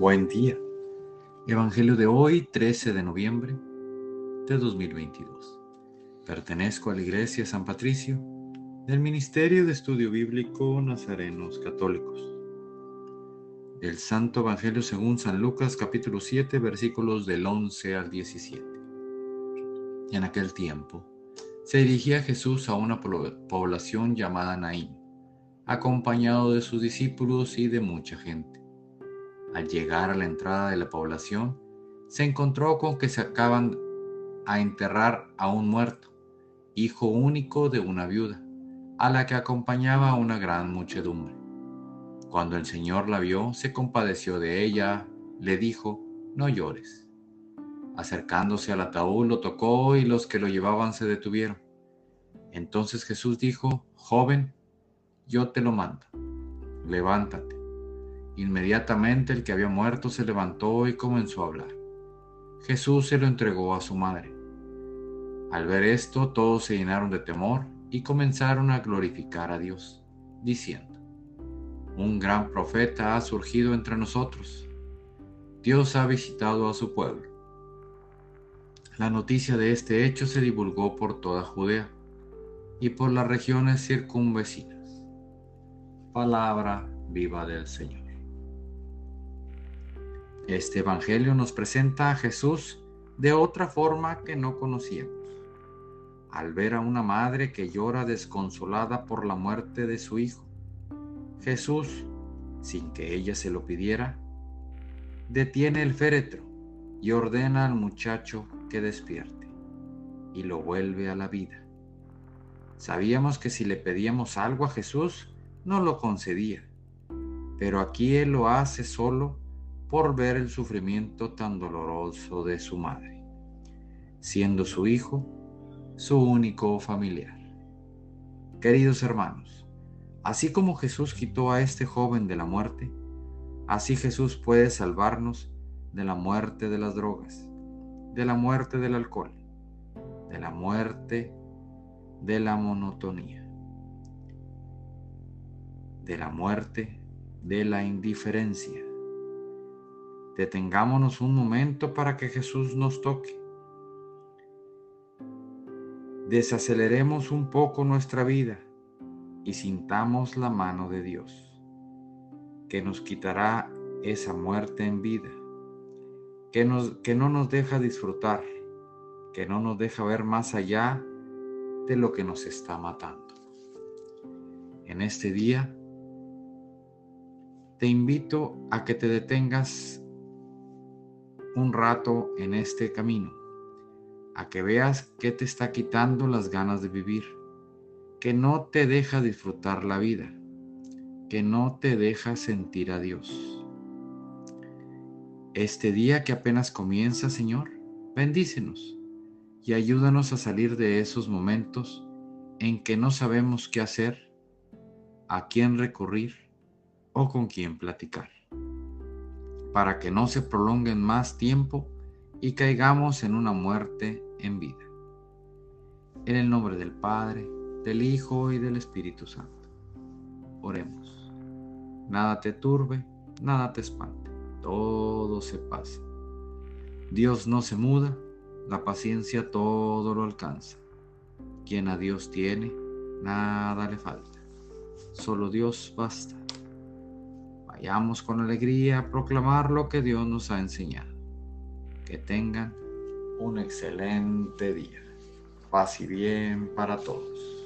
Buen día. Evangelio de hoy, 13 de noviembre de 2022. Pertenezco a la Iglesia San Patricio del Ministerio de Estudio Bíblico Nazarenos Católicos. Del Santo Evangelio según San Lucas capítulo 7 versículos del 11 al 17. En aquel tiempo se dirigía Jesús a una población llamada Naín, acompañado de sus discípulos y de mucha gente. Al llegar a la entrada de la población, se encontró con que se acaban a enterrar a un muerto, hijo único de una viuda, a la que acompañaba una gran muchedumbre. Cuando el Señor la vio, se compadeció de ella, le dijo, no llores. Acercándose al ataúd lo tocó y los que lo llevaban se detuvieron. Entonces Jesús dijo, joven, yo te lo mando, levántate. Inmediatamente el que había muerto se levantó y comenzó a hablar. Jesús se lo entregó a su madre. Al ver esto, todos se llenaron de temor y comenzaron a glorificar a Dios, diciendo, Un gran profeta ha surgido entre nosotros. Dios ha visitado a su pueblo. La noticia de este hecho se divulgó por toda Judea y por las regiones circunvecinas. Palabra viva del Señor. Este Evangelio nos presenta a Jesús de otra forma que no conocíamos. Al ver a una madre que llora desconsolada por la muerte de su hijo, Jesús, sin que ella se lo pidiera, detiene el féretro y ordena al muchacho que despierte y lo vuelve a la vida. Sabíamos que si le pedíamos algo a Jesús, no lo concedía, pero aquí Él lo hace solo por ver el sufrimiento tan doloroso de su madre, siendo su hijo su único familiar. Queridos hermanos, así como Jesús quitó a este joven de la muerte, así Jesús puede salvarnos de la muerte de las drogas, de la muerte del alcohol, de la muerte de la monotonía, de la muerte de la indiferencia, Detengámonos un momento para que Jesús nos toque. Desaceleremos un poco nuestra vida y sintamos la mano de Dios, que nos quitará esa muerte en vida, que, nos, que no nos deja disfrutar, que no nos deja ver más allá de lo que nos está matando. En este día, te invito a que te detengas un rato en este camino, a que veas que te está quitando las ganas de vivir, que no te deja disfrutar la vida, que no te deja sentir a Dios. Este día que apenas comienza, Señor, bendícenos y ayúdanos a salir de esos momentos en que no sabemos qué hacer, a quién recurrir o con quién platicar para que no se prolonguen más tiempo y caigamos en una muerte en vida. En el nombre del Padre, del Hijo y del Espíritu Santo. Oremos. Nada te turbe, nada te espante, todo se pasa. Dios no se muda, la paciencia todo lo alcanza. Quien a Dios tiene, nada le falta. Solo Dios basta. Vayamos con alegría a proclamar lo que Dios nos ha enseñado. Que tengan un excelente día. Paz y bien para todos.